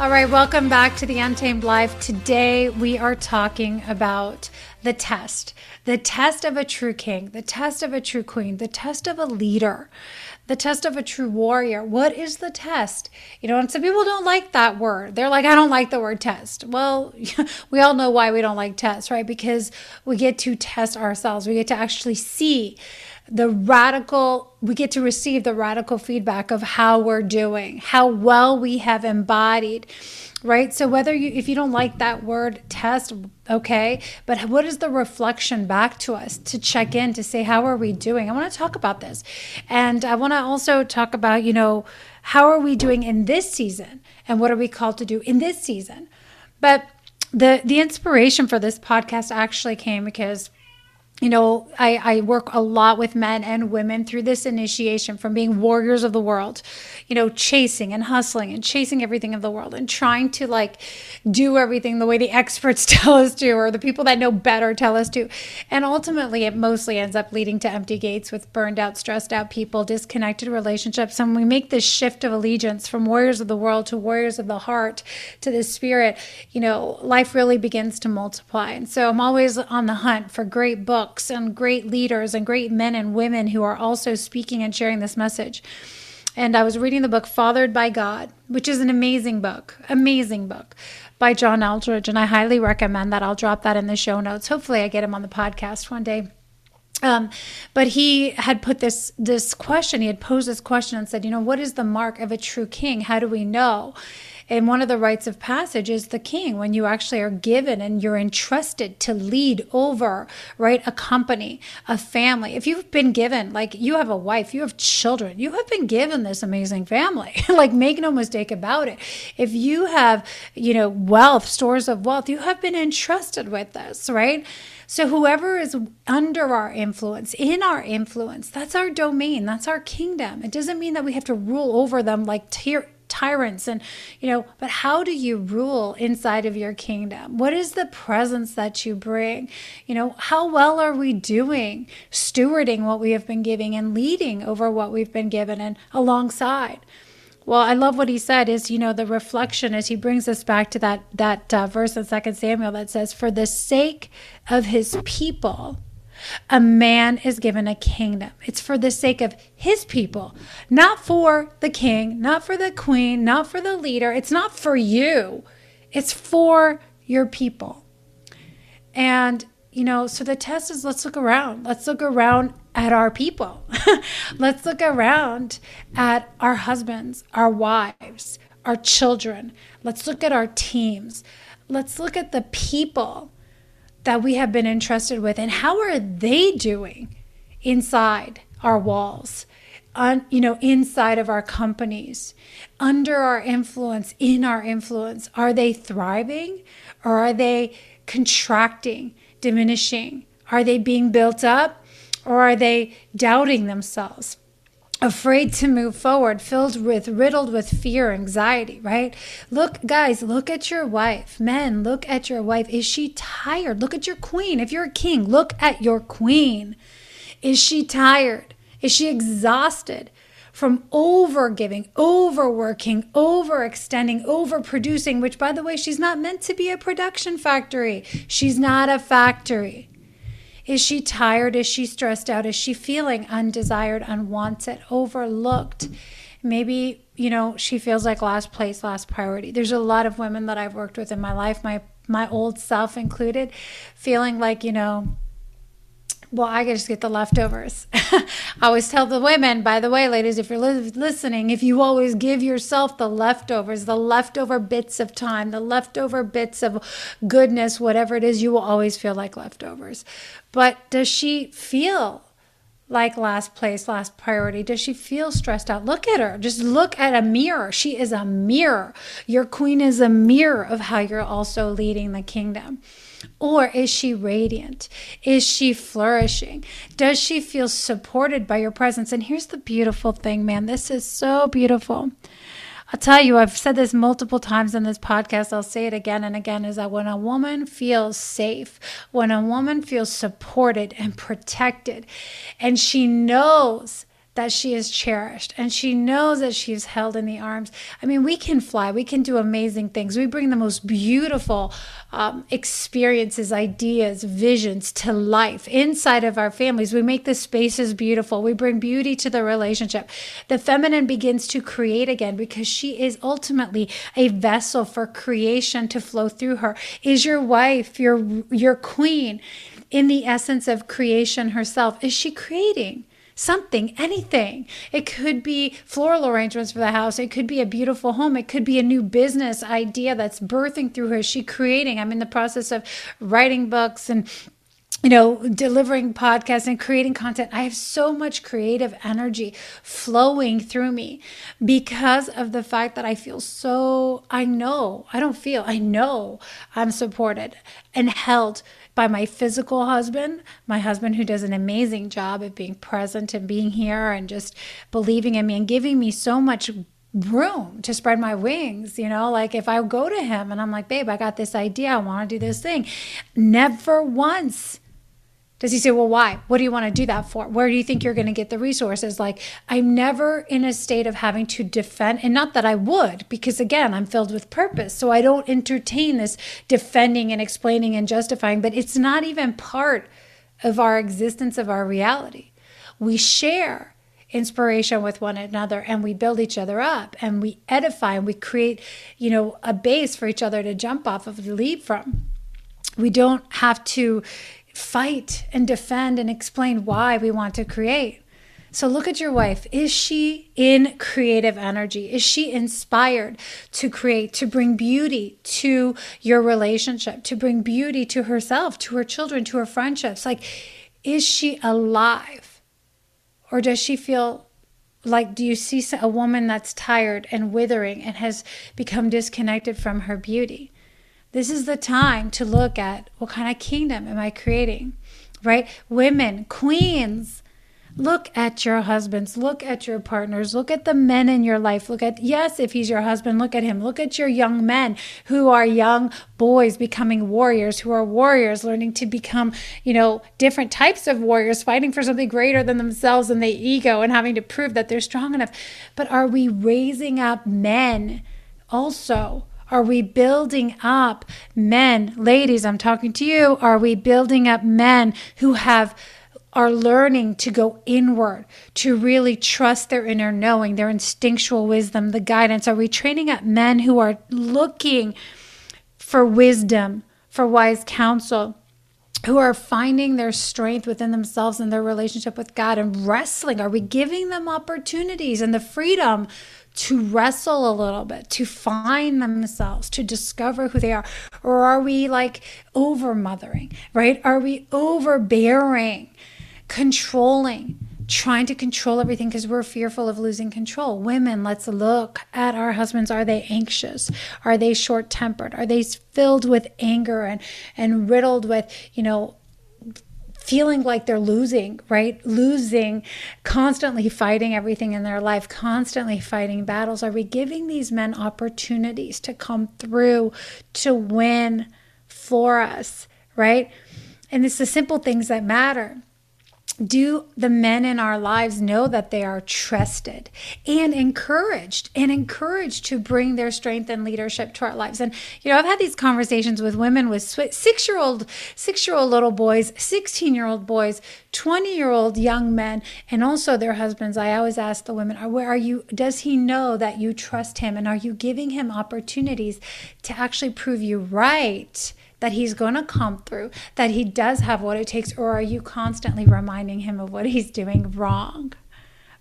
All right, welcome back to the Untamed Life. Today we are talking about the test, the test of a true king, the test of a true queen, the test of a leader, the test of a true warrior. What is the test? You know, and some people don't like that word. They're like, I don't like the word test. Well, we all know why we don't like tests, right? Because we get to test ourselves, we get to actually see the radical we get to receive the radical feedback of how we're doing how well we have embodied right? So whether you if you don't like that word test okay but what is the reflection back to us to check in to say how are we doing? I want to talk about this. And i want to also talk about you know how are we doing in this season and what are we called to do in this season? But the the inspiration for this podcast actually came because you know, I, I work a lot with men and women through this initiation from being warriors of the world, you know, chasing and hustling and chasing everything of the world and trying to like do everything the way the experts tell us to or the people that know better tell us to. And ultimately, it mostly ends up leading to empty gates with burned out, stressed out people, disconnected relationships. And we make this shift of allegiance from warriors of the world to warriors of the heart to the spirit, you know, life really begins to multiply. And so I'm always on the hunt for great books books and great leaders and great men and women who are also speaking and sharing this message. And I was reading the book Fathered by God, which is an amazing book, amazing book by John Eldredge. And I highly recommend that. I'll drop that in the show notes. Hopefully, I get him on the podcast one day. Um, but he had put this this question. He had posed this question and said, you know, what is the mark of a true king? How do we know? And one of the rites of passage is the king, when you actually are given and you're entrusted to lead over, right, a company, a family. If you've been given, like you have a wife, you have children, you have been given this amazing family. like make no mistake about it. If you have, you know, wealth, stores of wealth, you have been entrusted with this, right? So, whoever is under our influence, in our influence, that's our domain, that's our kingdom. It doesn't mean that we have to rule over them like tier, tyrants. And you know but how do you rule inside of your kingdom? What is the presence that you bring? You know how well are we doing stewarding what we have been giving and leading over what we've been given and alongside? Well i love what he said is you know the reflection as he brings us back to that that uh, verse in second samuel that says for the sake of his people a man is given a kingdom. It's for the sake of his people, not for the king, not for the queen, not for the leader. It's not for you, it's for your people. And, you know, so the test is let's look around. Let's look around at our people. let's look around at our husbands, our wives, our children. Let's look at our teams. Let's look at the people that we have been entrusted with and how are they doing inside our walls on you know inside of our companies under our influence in our influence? Are they thriving or are they contracting diminishing? Are they being built up or are they doubting themselves afraid to move forward, filled with, riddled with fear, anxiety, right? Look, guys, look at your wife. Men, look at your wife. Is she tired? Look at your queen. If you're a king, look at your queen. Is she tired? Is she exhausted? From over giving, overworking, overextending, overproducing, which, by the way, she's not meant to be a production factory. She's not a factory. Is she tired? Is she stressed out? Is she feeling undesired, unwanted, overlooked? Maybe, you know, she feels like last place, last priority. There's a lot of women that I've worked with in my life, my my old self included, feeling like, you know, well, I just get the leftovers. I always tell the women, by the way, ladies, if you're li- listening, if you always give yourself the leftovers, the leftover bits of time, the leftover bits of goodness, whatever it is, you will always feel like leftovers. But does she feel like last place, last priority? Does she feel stressed out? Look at her. Just look at a mirror. She is a mirror. Your queen is a mirror of how you're also leading the kingdom. Or is she radiant? Is she flourishing? Does she feel supported by your presence? And here's the beautiful thing, man. This is so beautiful. I'll tell you, I've said this multiple times in this podcast. I'll say it again and again is that when a woman feels safe, when a woman feels supported and protected, and she knows that she is cherished and she knows that she is held in the arms. I mean, we can fly, we can do amazing things. We bring the most beautiful um, experiences, ideas, visions to life inside of our families. We make the spaces beautiful, we bring beauty to the relationship. The feminine begins to create again because she is ultimately a vessel for creation to flow through her. Is your wife, your, your queen, in the essence of creation herself? Is she creating? Something, anything. It could be floral arrangements for the house. It could be a beautiful home. It could be a new business idea that's birthing through her. She creating. I'm in the process of writing books and you know, delivering podcasts and creating content. I have so much creative energy flowing through me because of the fact that I feel so, I know, I don't feel, I know I'm supported and held by my physical husband, my husband who does an amazing job of being present and being here and just believing in me and giving me so much room to spread my wings. You know, like if I go to him and I'm like, babe, I got this idea, I want to do this thing, never once does he say, Well, why? What do you want to do that for? Where do you think you're going to get the resources? Like, I'm never in a state of having to defend, and not that I would, because again, I'm filled with purpose. So I don't entertain this defending and explaining and justifying, but it's not even part of our existence, of our reality. We share inspiration with one another and we build each other up and we edify and we create, you know, a base for each other to jump off of, to leap from. We don't have to fight and defend and explain why we want to create. So look at your wife. Is she in creative energy? Is she inspired to create, to bring beauty to your relationship, to bring beauty to herself, to her children, to her friendships? Like, is she alive? Or does she feel like, do you see a woman that's tired and withering and has become disconnected from her beauty? This is the time to look at what kind of kingdom am I creating, right? Women, queens, look at your husbands, look at your partners, look at the men in your life. Look at, yes, if he's your husband, look at him. Look at your young men who are young boys becoming warriors, who are warriors learning to become, you know, different types of warriors, fighting for something greater than themselves and the ego and having to prove that they're strong enough. But are we raising up men also? Are we building up men? Ladies, I'm talking to you. Are we building up men who have are learning to go inward, to really trust their inner knowing, their instinctual wisdom, the guidance? Are we training up men who are looking for wisdom, for wise counsel? Who are finding their strength within themselves and their relationship with God and wrestling? Are we giving them opportunities and the freedom to wrestle a little bit, to find themselves, to discover who they are? Or are we like over mothering, right? Are we overbearing, controlling? trying to control everything because we're fearful of losing control. Women, let's look at our husbands. Are they anxious? Are they short tempered? Are they filled with anger and, and riddled with, you know, feeling like they're losing, right? Losing, constantly fighting everything in their life, constantly fighting battles. Are we giving these men opportunities to come through, to win for us, right? And it's the simple things that matter do the men in our lives know that they are trusted and encouraged and encouraged to bring their strength and leadership to our lives? And you know i've had these conversations with women with six year old six year old little boys 16 year old boys 20 year old young men and also their husbands. I always ask the women where are you does he know that you trust him? And are you giving him opportunities to actually prove you right that he's going to come through, that he does have what it takes, or are you constantly reminding him of what he's doing wrong?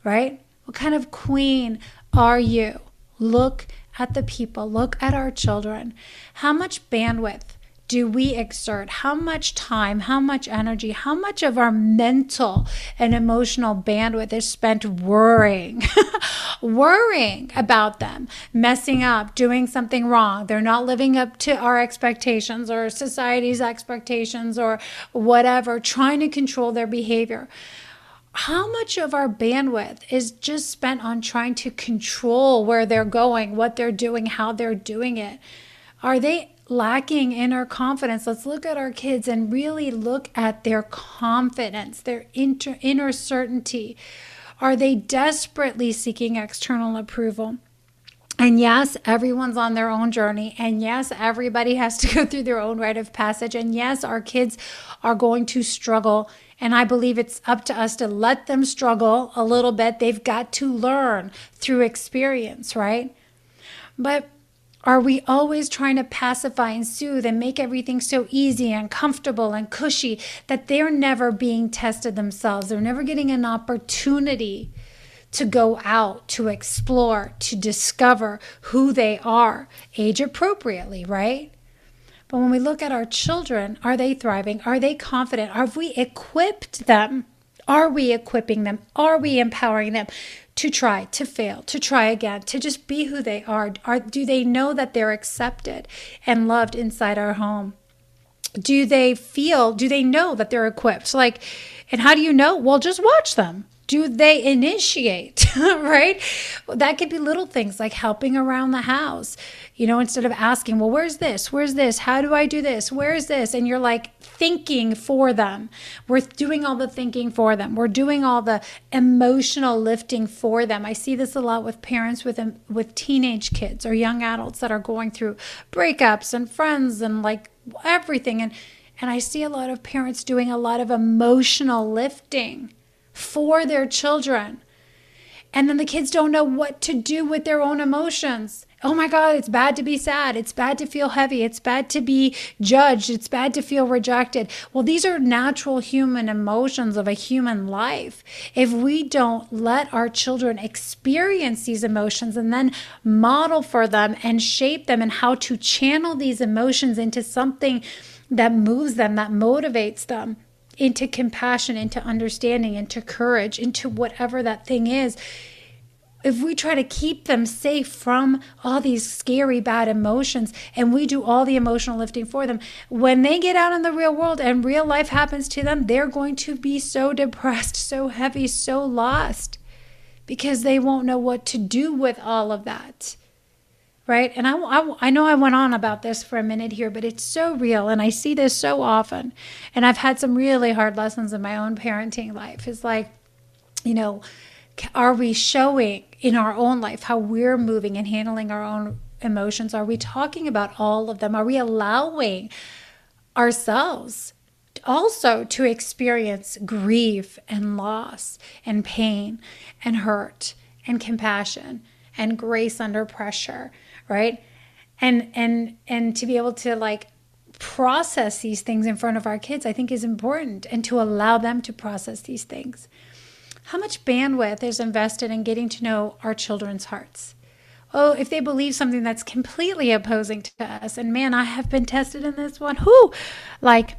Right? What kind of queen are you? Look at the people, look at our children. How much bandwidth do we exert? How much time, how much energy, how much of our mental and emotional bandwidth is spent worrying, worrying about them, messing up, doing something wrong? They're not living up to our expectations or society's expectations or whatever, trying to control their behavior how much of our bandwidth is just spent on trying to control where they're going, what they're doing, how they're doing it? Are they lacking inner confidence? Let's look at our kids and really look at their confidence, their inter- inner certainty. Are they desperately seeking external approval? And yes, everyone's on their own journey. And yes, everybody has to go through their own rite of passage. And yes, our kids are going to struggle and I believe it's up to us to let them struggle a little bit. They've got to learn through experience, right? But are we always trying to pacify and soothe and make everything so easy and comfortable and cushy that they're never being tested themselves? They're never getting an opportunity to go out, to explore, to discover who they are age appropriately, right? But when we look at our children, are they thriving? Are they confident? Have we equipped them? Are we equipping them? Are we empowering them to try, to fail, to try again, to just be who they are? Are do they know that they're accepted and loved inside our home? Do they feel, do they know that they're equipped? Like, and how do you know? Well, just watch them do they initiate, right? That could be little things like helping around the house, you know, instead of asking, well, where's this? Where's this? How do I do this? Where is this? And you're like thinking for them. We're doing all the thinking for them. We're doing all the emotional lifting for them. I see this a lot with parents with um, with teenage kids or young adults that are going through breakups and friends and like everything and and I see a lot of parents doing a lot of emotional lifting for their children. And then the kids don't know what to do with their own emotions. Oh my God, it's bad to be sad. It's bad to feel heavy. It's bad to be judged. It's bad to feel rejected. Well, these are natural human emotions of a human life. If we don't let our children experience these emotions and then model for them and shape them and how to channel these emotions into something that moves them, that motivates them, into compassion, into understanding, into courage, into whatever that thing is. If we try to keep them safe from all these scary, bad emotions and we do all the emotional lifting for them, when they get out in the real world and real life happens to them, they're going to be so depressed, so heavy, so lost because they won't know what to do with all of that right? And I, I, I, know I went on about this for a minute here, but it's so real. And I see this so often. And I've had some really hard lessons in my own parenting life. It's like, you know, are we showing in our own life how we're moving and handling our own emotions? Are we talking about all of them? Are we allowing ourselves also to experience grief and loss and pain and hurt and compassion and grace under pressure? Right? And and and to be able to like process these things in front of our kids i think is important and to allow them to process these things. How much bandwidth is invested in getting to know our children's hearts? Oh if they believe something that's completely opposing to us and man i have been tested in this one. Who like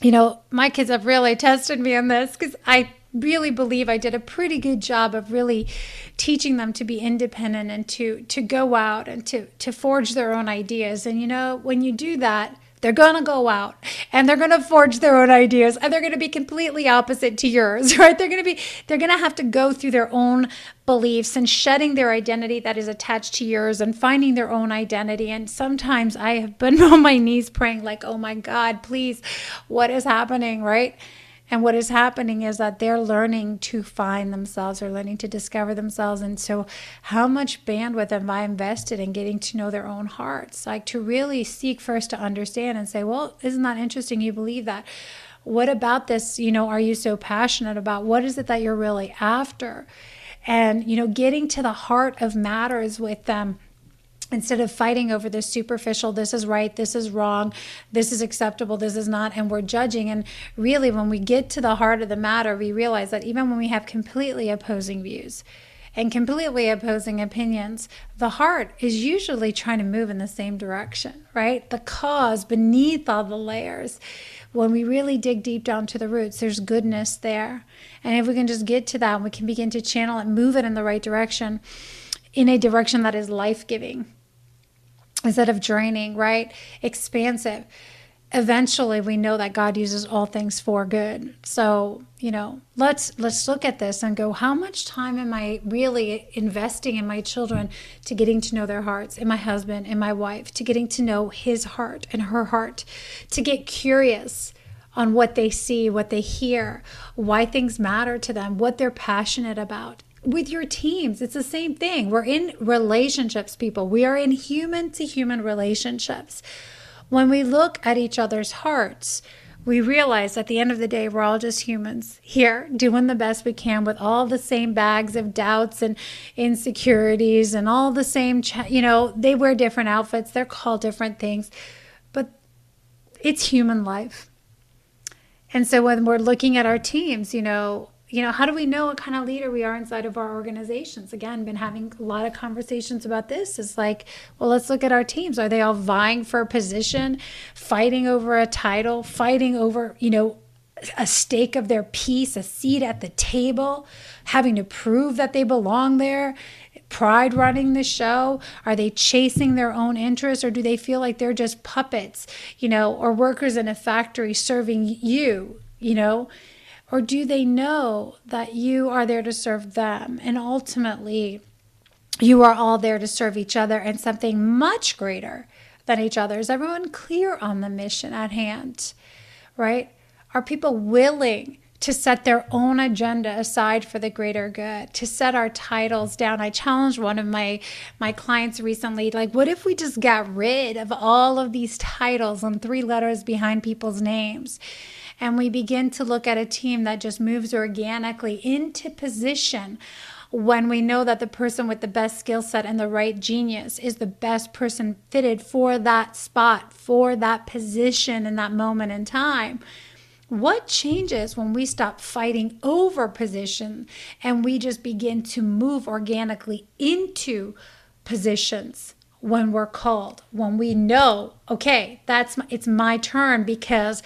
you know my kids have really tested me on this because i really believe I did a pretty good job of really teaching them to be independent and to to go out and to to forge their own ideas. And you know, when you do that, they're going to go out and they're going to forge their own ideas and they're going to be completely opposite to yours, right? They're going to be they're going to have to go through their own beliefs and shedding their identity that is attached to yours and finding their own identity. And sometimes I have been on my knees praying like, "Oh my God, please, what is happening?" right? And what is happening is that they're learning to find themselves or learning to discover themselves. And so, how much bandwidth have I invested in getting to know their own hearts? Like to really seek first to understand and say, well, isn't that interesting? You believe that. What about this? You know, are you so passionate about? What is it that you're really after? And, you know, getting to the heart of matters with them instead of fighting over this superficial this is right this is wrong this is acceptable this is not and we're judging. And really when we get to the heart of the matter we realize that even when we have completely opposing views and completely opposing opinions the heart is usually trying to move in the same direction right? The cause beneath all the layers. When we really dig deep down to the roots there's goodness there. And if we can just get to that we can begin to channel it move it in the right direction in a direction that is life-giving instead of draining, right? Expansive. Eventually we know that God uses all things for good. So, you know, let's let's look at this and go how much time am I really investing in my children to getting to know their hearts, and my husband and my wife, to getting to know his heart and her heart, to get curious on what they see, what they hear, why things matter to them, what they're passionate about with your teams, it's the same thing. We're in relationships, people. We are in human to human relationships. When we look at each other's hearts, we realize at the end of the day, we're all just humans here doing the best we can with all the same bags of doubts and insecurities and all the same, you know, they wear different outfits, they're called different things, but it's human life. And so when we're looking at our teams, you know, you know, how do we know what kind of leader we are inside of our organizations? Again, been having a lot of conversations about this. It's like, well, let's look at our teams. Are they all vying for a position, fighting over a title, fighting over, you know, a stake of their piece, a seat at the table, having to prove that they belong there? Pride running the show? Are they chasing their own interests or do they feel like they're just puppets, you know, or workers in a factory serving you, you know? Or do they know that you are there to serve them? And ultimately, you are all there to serve each other and something much greater than each other. Is everyone clear on the mission at hand? Right? Are people willing to set their own agenda aside for the greater good, to set our titles down? I challenged one of my my clients recently like what if we just got rid of all of these titles and three letters behind people's names? and we begin to look at a team that just moves organically into position when we know that the person with the best skill set and the right genius is the best person fitted for that spot, for that position in that moment in time. What changes when we stop fighting over position and we just begin to move organically into positions? when we're called, when we know, okay, that's my, it's my turn because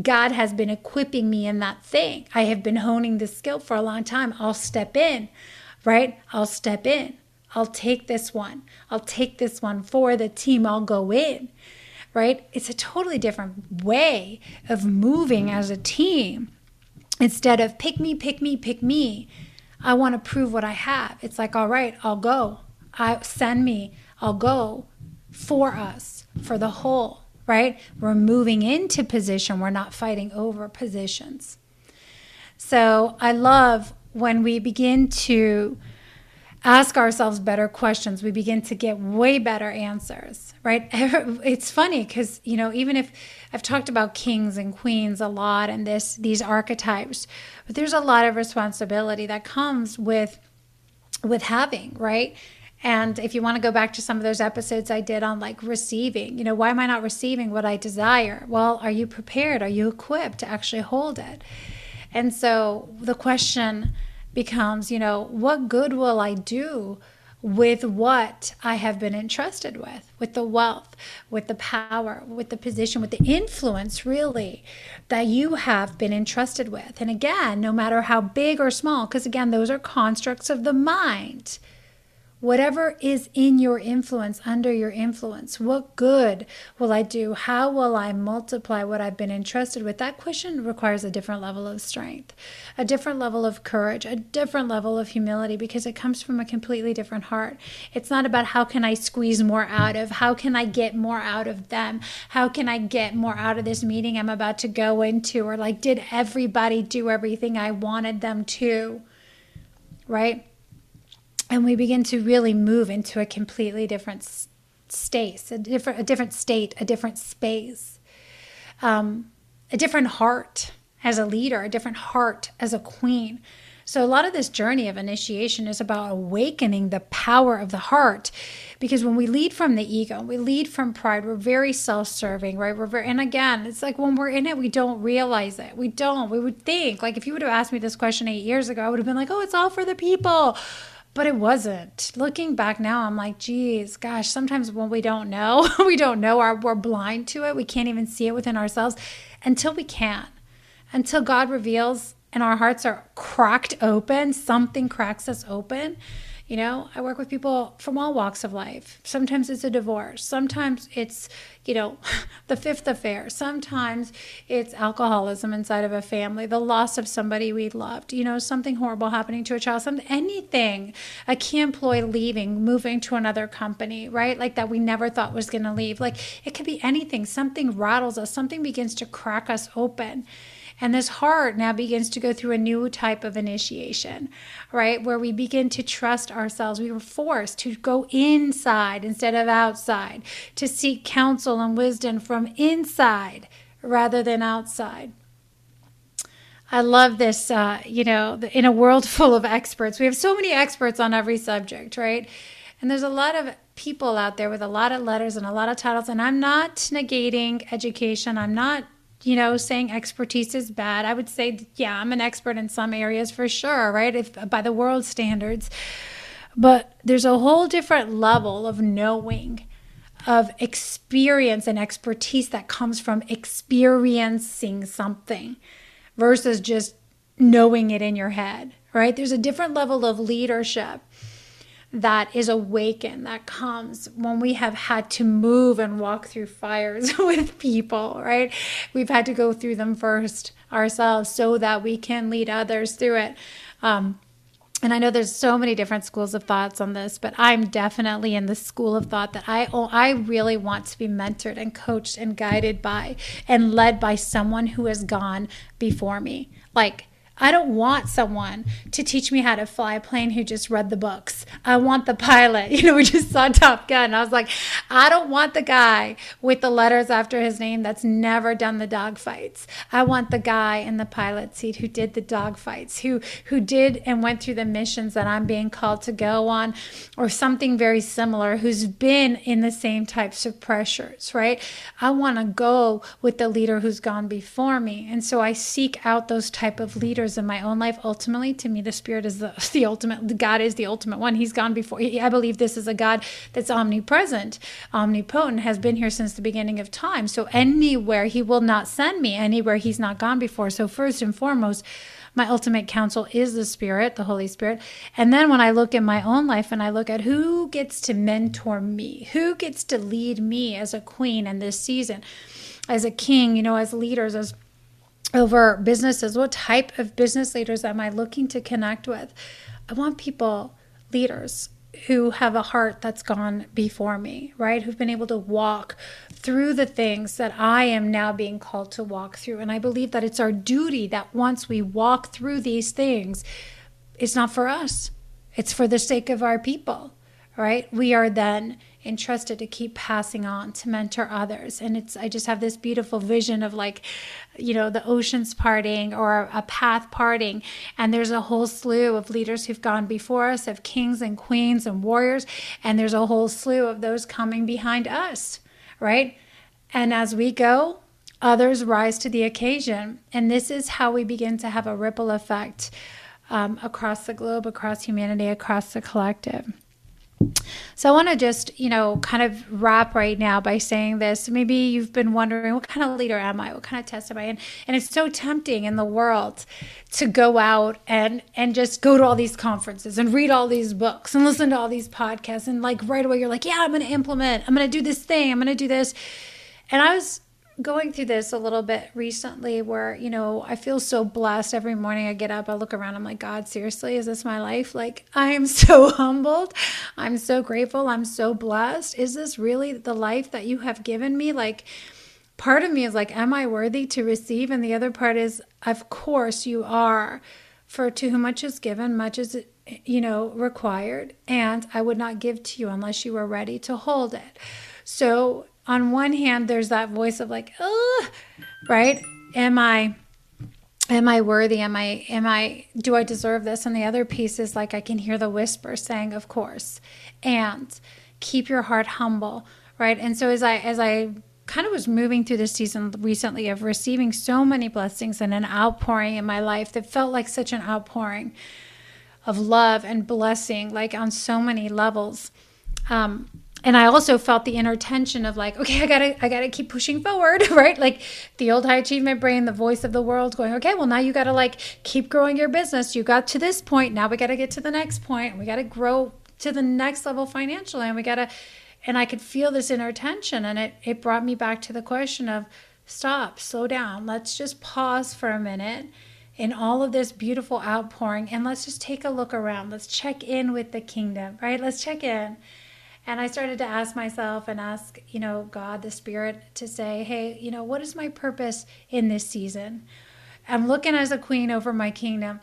God has been equipping me in that thing. I have been honing this skill for a long time. I'll step in, right? I'll step in. I'll take this one. I'll take this one for the team. I'll go in, right? It's a totally different way of moving as a team. Instead of pick me, pick me, pick me, I want to prove what I have. It's like, all right, I'll go. I send me. I'll go for us, for the whole, right? We're moving into position, we're not fighting over positions. So I love when we begin to ask ourselves better questions, we begin to get way better answers, right? It's funny because, you know, even if I've talked about kings and queens a lot and this these archetypes, but there's a lot of responsibility that comes with with having, right? And if you want to go back to some of those episodes I did on like receiving, you know, why am I not receiving what I desire? Well, are you prepared? Are you equipped to actually hold it? And so the question becomes, you know, what good will I do with what I have been entrusted with, with the wealth, with the power, with the position, with the influence, really, that you have been entrusted with? And again, no matter how big or small, because again, those are constructs of the mind Whatever is in your influence, under your influence, what good will I do? How will I multiply what I've been entrusted with? That question requires a different level of strength, a different level of courage, a different level of humility because it comes from a completely different heart. It's not about how can I squeeze more out of, how can I get more out of them, how can I get more out of this meeting I'm about to go into, or like, did everybody do everything I wanted them to? Right? And we begin to really move into a completely different space, a different, a different state, a different space, um, a different heart as a leader, a different heart as a queen. So, a lot of this journey of initiation is about awakening the power of the heart. Because when we lead from the ego, we lead from pride, we're very self serving, right? We're very, and again, it's like when we're in it, we don't realize it. We don't. We would think, like, if you would have asked me this question eight years ago, I would have been like, oh, it's all for the people but it wasn't. Looking back now, I'm like, geez, gosh, sometimes when we don't know, we don't know, our, we're blind to it. We can't even see it within ourselves until we can, until God reveals and our hearts are cracked open, something cracks us open. You know, I work with people from all walks of life. Sometimes it's a divorce. Sometimes it's, you know, the fifth affair. Sometimes it's alcoholism inside of a family, the loss of somebody we loved, you know, something horrible happening to a child, something, anything, a key employee leaving, moving to another company, right? Like that we never thought was going to leave. Like it could be anything. Something rattles us, something begins to crack us open. And this heart now begins to go through a new type of initiation, right? Where we begin to trust ourselves. We were forced to go inside instead of outside, to seek counsel and wisdom from inside rather than outside. I love this, uh, you know, in a world full of experts. We have so many experts on every subject, right? And there's a lot of people out there with a lot of letters and a lot of titles. And I'm not negating education. I'm not you know, saying expertise is bad. I would say, yeah, I'm an expert in some areas for sure, right? If by the world standards. But there's a whole different level of knowing, of experience and expertise that comes from experiencing something versus just knowing it in your head, right? There's a different level of leadership that is awakened that comes when we have had to move and walk through fires with people, right? We've had to go through them first ourselves so that we can lead others through it. Um, and I know there's so many different schools of thoughts on this, but I'm definitely in the school of thought that I I really want to be mentored and coached and guided by and led by someone who has gone before me. Like I don't want someone to teach me how to fly a plane who just read the books. I want the pilot. You know, we just saw Top Gun. I was like, I don't want the guy with the letters after his name that's never done the dogfights. I want the guy in the pilot seat who did the dogfights, who who did and went through the missions that I'm being called to go on, or something very similar, who's been in the same types of pressures, right? I want to go with the leader who's gone before me. And so I seek out those type of leaders in my own life ultimately to me the spirit is the, the ultimate god is the ultimate one. He's gone before i believe this is a god that's omnipresent omnipotent has been here since the beginning of time. So anywhere he will not send me anywhere he's not gone before. So first and foremost my ultimate counsel is the Spirit, the Holy Spirit. And then when I look at my own life and I look at who gets to mentor me, who gets to lead me as a queen in this season, as a king, you know, as leaders, as over businesses. What type of business leaders am I looking to connect with? I want people, leaders, who have a heart that's gone before me, right? Who've been able to walk through the things that I am now being called to walk through. And I believe that it's our duty that once we walk through these things, it's not for us, it's for the sake of our people, right? We are then entrusted to keep passing on to mentor others. And it's i just have this beautiful vision of like you know the oceans parting or a path parting. And there's a whole slew of leaders who've gone before us of kings and queens and warriors. And there's a whole slew of those coming behind us right? And as we go others rise to the occasion. And this is how we begin to have a ripple effect um, across the globe across humanity across the collective so I want to just, you know, kind of wrap right now by saying this. Maybe you've been wondering, what kind of leader am I? What kind of test am I? And and it's so tempting in the world to go out and and just go to all these conferences and read all these books and listen to all these podcasts and like right away you're like, yeah, I'm going to implement. I'm going to do this thing. I'm going to do this. And I was going through this a little bit recently where, you know, I feel so blessed every morning I get up, I look around, I'm like, God, seriously, is this my life? Like, I am so humbled. I'm so grateful. I'm so blessed. Is this really the life that you have given me? Like, part of me is like, am I worthy to receive? And the other part is, of course you are. For to whom much is given, much is you know required and i would not give to you unless you were ready to hold it so on one hand, there's that voice of like, oh, right? Am I am I worthy? Am I, am I, do I deserve this? And the other piece is like, I can hear the whisper saying, of course, and keep your heart humble. Right. And so as I, as I kind of was moving through this season recently of receiving so many blessings and an outpouring in my life that felt like such an outpouring of love and blessing, like on so many levels. Um, and I also felt the inner tension of like, okay, I gotta, I gotta keep pushing forward, right? Like the old high achievement brain, the voice of the world, going, okay, well now you gotta like keep growing your business. You got to this point, now we gotta get to the next point, and we gotta grow to the next level financially, and we gotta. And I could feel this inner tension, and it it brought me back to the question of, stop, slow down, let's just pause for a minute in all of this beautiful outpouring, and let's just take a look around. Let's check in with the kingdom, right? Let's check in and I started to ask myself and ask, you know, God, the Spirit, to say, hey, you know, what is my purpose in this season? I'm looking as a queen over my kingdom.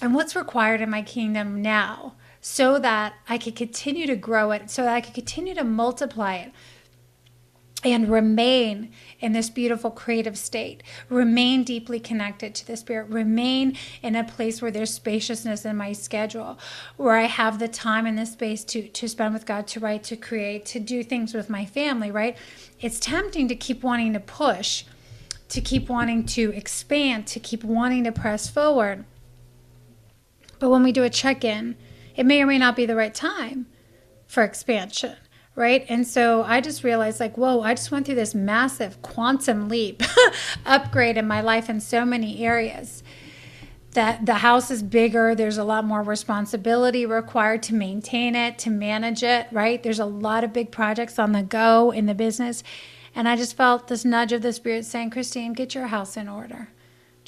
And what's required in my kingdom now so that I could continue to grow it, so that I could continue to multiply it, and remain in this beautiful creative state. Remain deeply connected to the Spirit. Remain in a place where there's spaciousness in my schedule, where I have the time and the space to, to spend with God, to write, to create, to do things with my family, right? It's tempting to keep wanting to push, to keep wanting to expand, to keep wanting to press forward. But when we do a check in, it may or may not be the right time for expansion right? And so I just realized, like, whoa, I just went through this massive quantum leap upgrade in my life in so many areas. That the house is bigger, there's a lot more responsibility required to maintain it, to manage it, right? There's a lot of big projects on the go in the business. And I just felt this nudge of the Spirit saying, Christine, get your house in order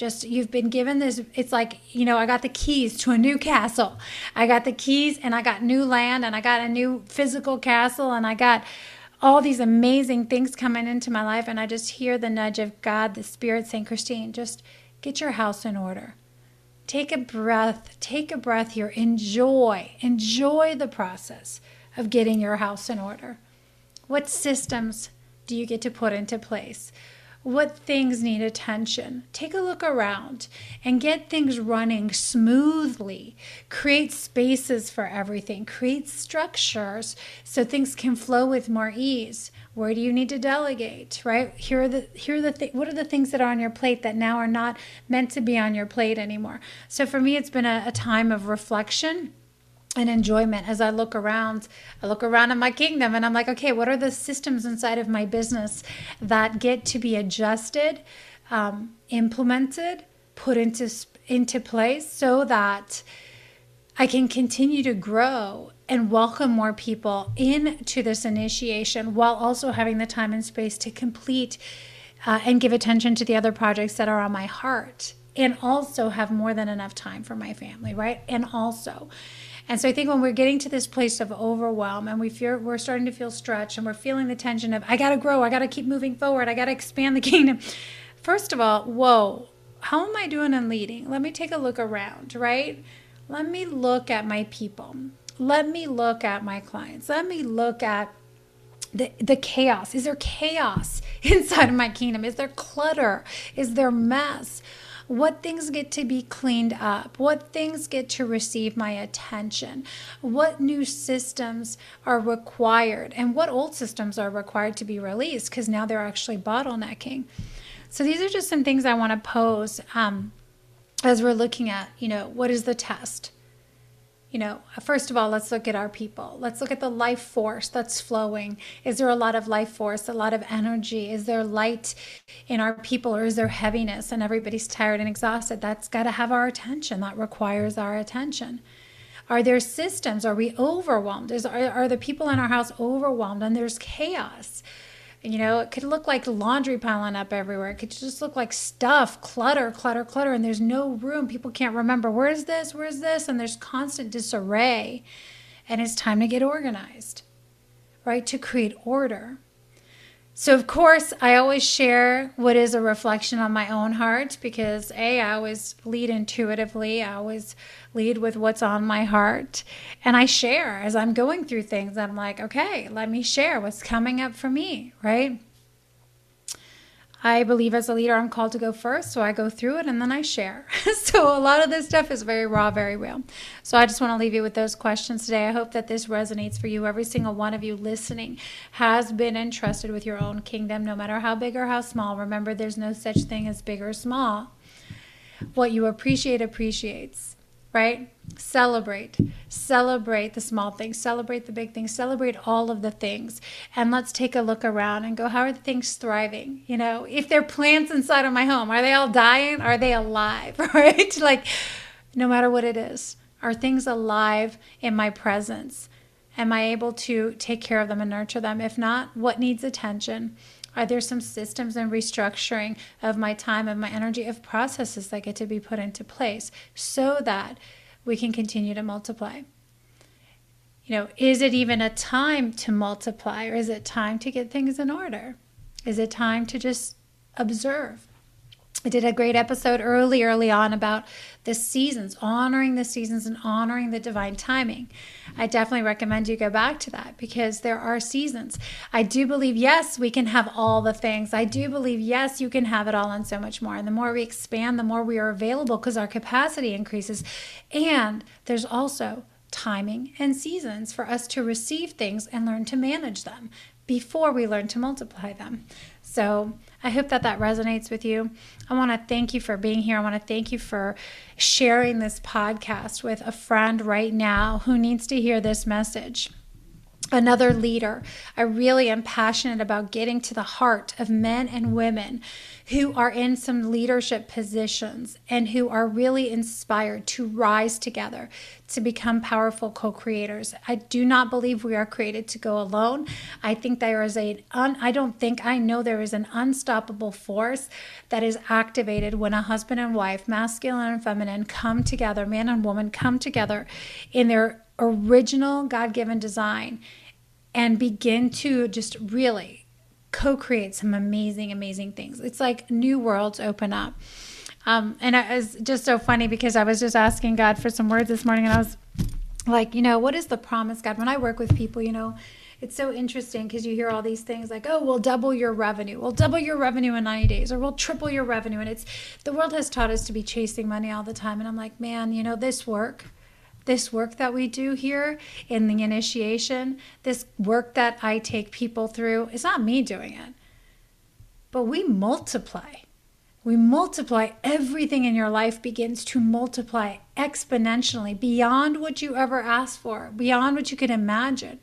just you've been given this it's like you know i got the keys to a new castle. I got the keys and i got new land and i got a new physical castle and i got all these amazing things coming into my life. And i just hear the nudge of god the spirit saying christine just get your house in order. Take a breath take a breath here. Enjoy enjoy the process of getting your house in order. What systems do you get to put into place what things need attention. Take a look around and get things running smoothly. Create spaces for everything, create structures so things can flow with more ease. Where do you need to delegate, right? Here are the here are the th- what are the things that are on your plate that now are not meant to be on your plate anymore. So for me it's been a, a time of reflection and enjoyment as I look around. I look around in my kingdom and I'm like, okay, what are the systems inside of my business that get to be adjusted, um, implemented, put into into place so that I can continue to grow and welcome more people into this initiation while also having the time and space to complete uh, and give attention to the other projects that are on my heart and also have more than enough time for my family, right? And also, and so I think when we're getting to this place of overwhelm and we feel we're starting to feel stretched and we're feeling the tension of I got to grow, I got to keep moving forward, I got to expand the kingdom. First of all, whoa, how am I doing in leading? Let me take a look around, right? Let me look at my people. Let me look at my clients. Let me look at the, the chaos. Is there chaos inside of my kingdom? Is there clutter? Is there mess? What things get to be cleaned up, what things get to receive my attention, what new systems are required, and what old systems are required to be released because now they're actually bottlenecking. So these are just some things I want to pose um, as we're looking at, you know, what is the test? You know, first of all, let's look at our people. Let's look at the life force that's flowing. Is there a lot of life force, a lot of energy? Is there light in our people or is there heaviness and everybody's tired and exhausted? That's got to have our attention. That requires our attention. Are there systems? Are we overwhelmed? Is, are, are the people in our house overwhelmed and there's chaos? You know, it could look like laundry piling up everywhere. It could just look like stuff, clutter, clutter, clutter, and there's no room. People can't remember where's this, where's this, and there's constant disarray. And it's time to get organized, right? To create order. So, of course, I always share what is a reflection on my own heart because A, I always lead intuitively. I always lead with what's on my heart. And I share as I'm going through things. I'm like, okay, let me share what's coming up for me, right? I believe as a leader, I'm called to go first. So I go through it and then I share. so a lot of this stuff is very raw, very real. So I just want to leave you with those questions today. I hope that this resonates for you. Every single one of you listening has been entrusted with your own kingdom, no matter how big or how small. Remember, there's no such thing as big or small. What you appreciate appreciates right? Celebrate. Celebrate the small things, celebrate the big things, celebrate all of the things. And let's take a look around and go, how are the things thriving? You know, if they're plants inside of my home, are they all dying? Are they alive? Right? like, no matter what it is, are things alive in my presence? Am I able to take care of them and nurture them? If not, what needs attention? Are there some systems and restructuring of my time, of my energy, of processes that get to be put into place so that we can continue to multiply? You know, is it even a time to multiply or is it time to get things in order? Is it time to just observe? I did a great episode early, early on about the seasons, honoring the seasons and honoring the divine timing. I definitely recommend you go back to that because there are seasons. I do believe, yes, we can have all the things. I do believe, yes, you can have it all and so much more. And the more we expand, the more we are available because our capacity increases. And there's also timing and seasons for us to receive things and learn to manage them before we learn to multiply them. So I hope that that resonates with you. I want to thank you for being here. I want to thank you for sharing this podcast with a friend right now who needs to hear this message another leader. I really am passionate about getting to the heart of men and women who are in some leadership positions and who are really inspired to rise together to become powerful co-creators. I do not believe we are created to go alone. I think there is a un, I don't think I know there is an unstoppable force that is activated when a husband and wife, masculine and feminine come together, man and woman come together in their original God-given design and begin to just really co-create some amazing amazing things. It's like new worlds open up. Um, and it was just so funny because i was just asking god for some words this morning and i was like you know what is the promise god? When i work with people you know it's so interesting because you hear all these things like oh we'll double your revenue. We'll double your revenue in 90 days or we'll triple your revenue. And it's the world has taught us to be chasing money all the time. And i'm like man you know this work this work that we do here in the initiation, this work that I take people through, it's not me doing it, but we multiply. We multiply. Everything in your life begins to multiply exponentially beyond what you ever asked for, beyond what you could imagine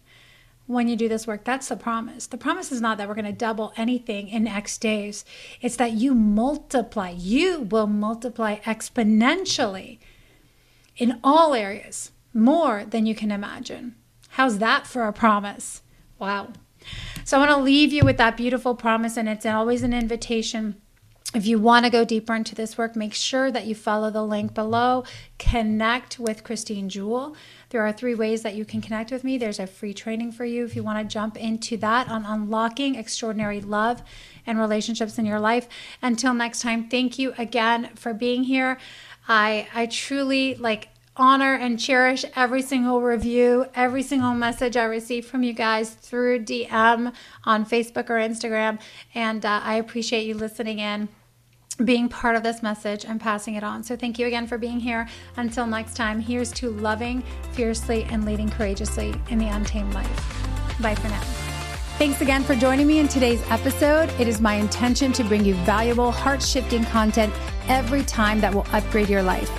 when you do this work. That's the promise. The promise is not that we're going to double anything in X days, it's that you multiply. You will multiply exponentially in all areas, more than you can imagine. How's that for a promise? Wow. So I want to leave you with that beautiful promise, and it's always an invitation. If you want to go deeper into this work, make sure that you follow the link below. Connect with Christine Jewell. There are three ways that you can connect with me. There's a free training for you if you want to jump into that on unlocking extraordinary love and relationships in your life. Until next time, thank you again for being here. I I truly like honor and cherish every single review, every single message I receive from you guys through DM on Facebook or Instagram. And uh, I appreciate you listening in, being part of this message, and passing it on. So thank you again for being here. Until next time, here's to loving fiercely and leading courageously in the untamed life. Bye for now. Thanks again for joining me in today's episode. It is my intention to bring you valuable, heart shifting content every time that will upgrade your life.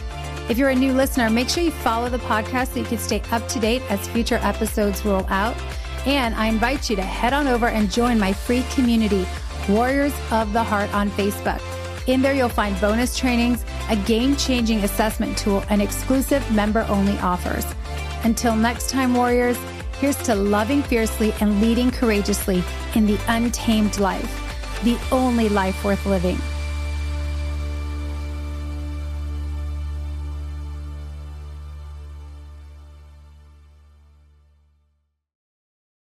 If you're a new listener, make sure you follow the podcast so you can stay up to date as future episodes roll out. And I invite you to head on over and join my free community, Warriors of the Heart, on Facebook. In there, you'll find bonus trainings, a game changing assessment tool, and exclusive member only offers. Until next time, Warriors, here's to loving fiercely and leading courageously in the untamed life, the only life worth living.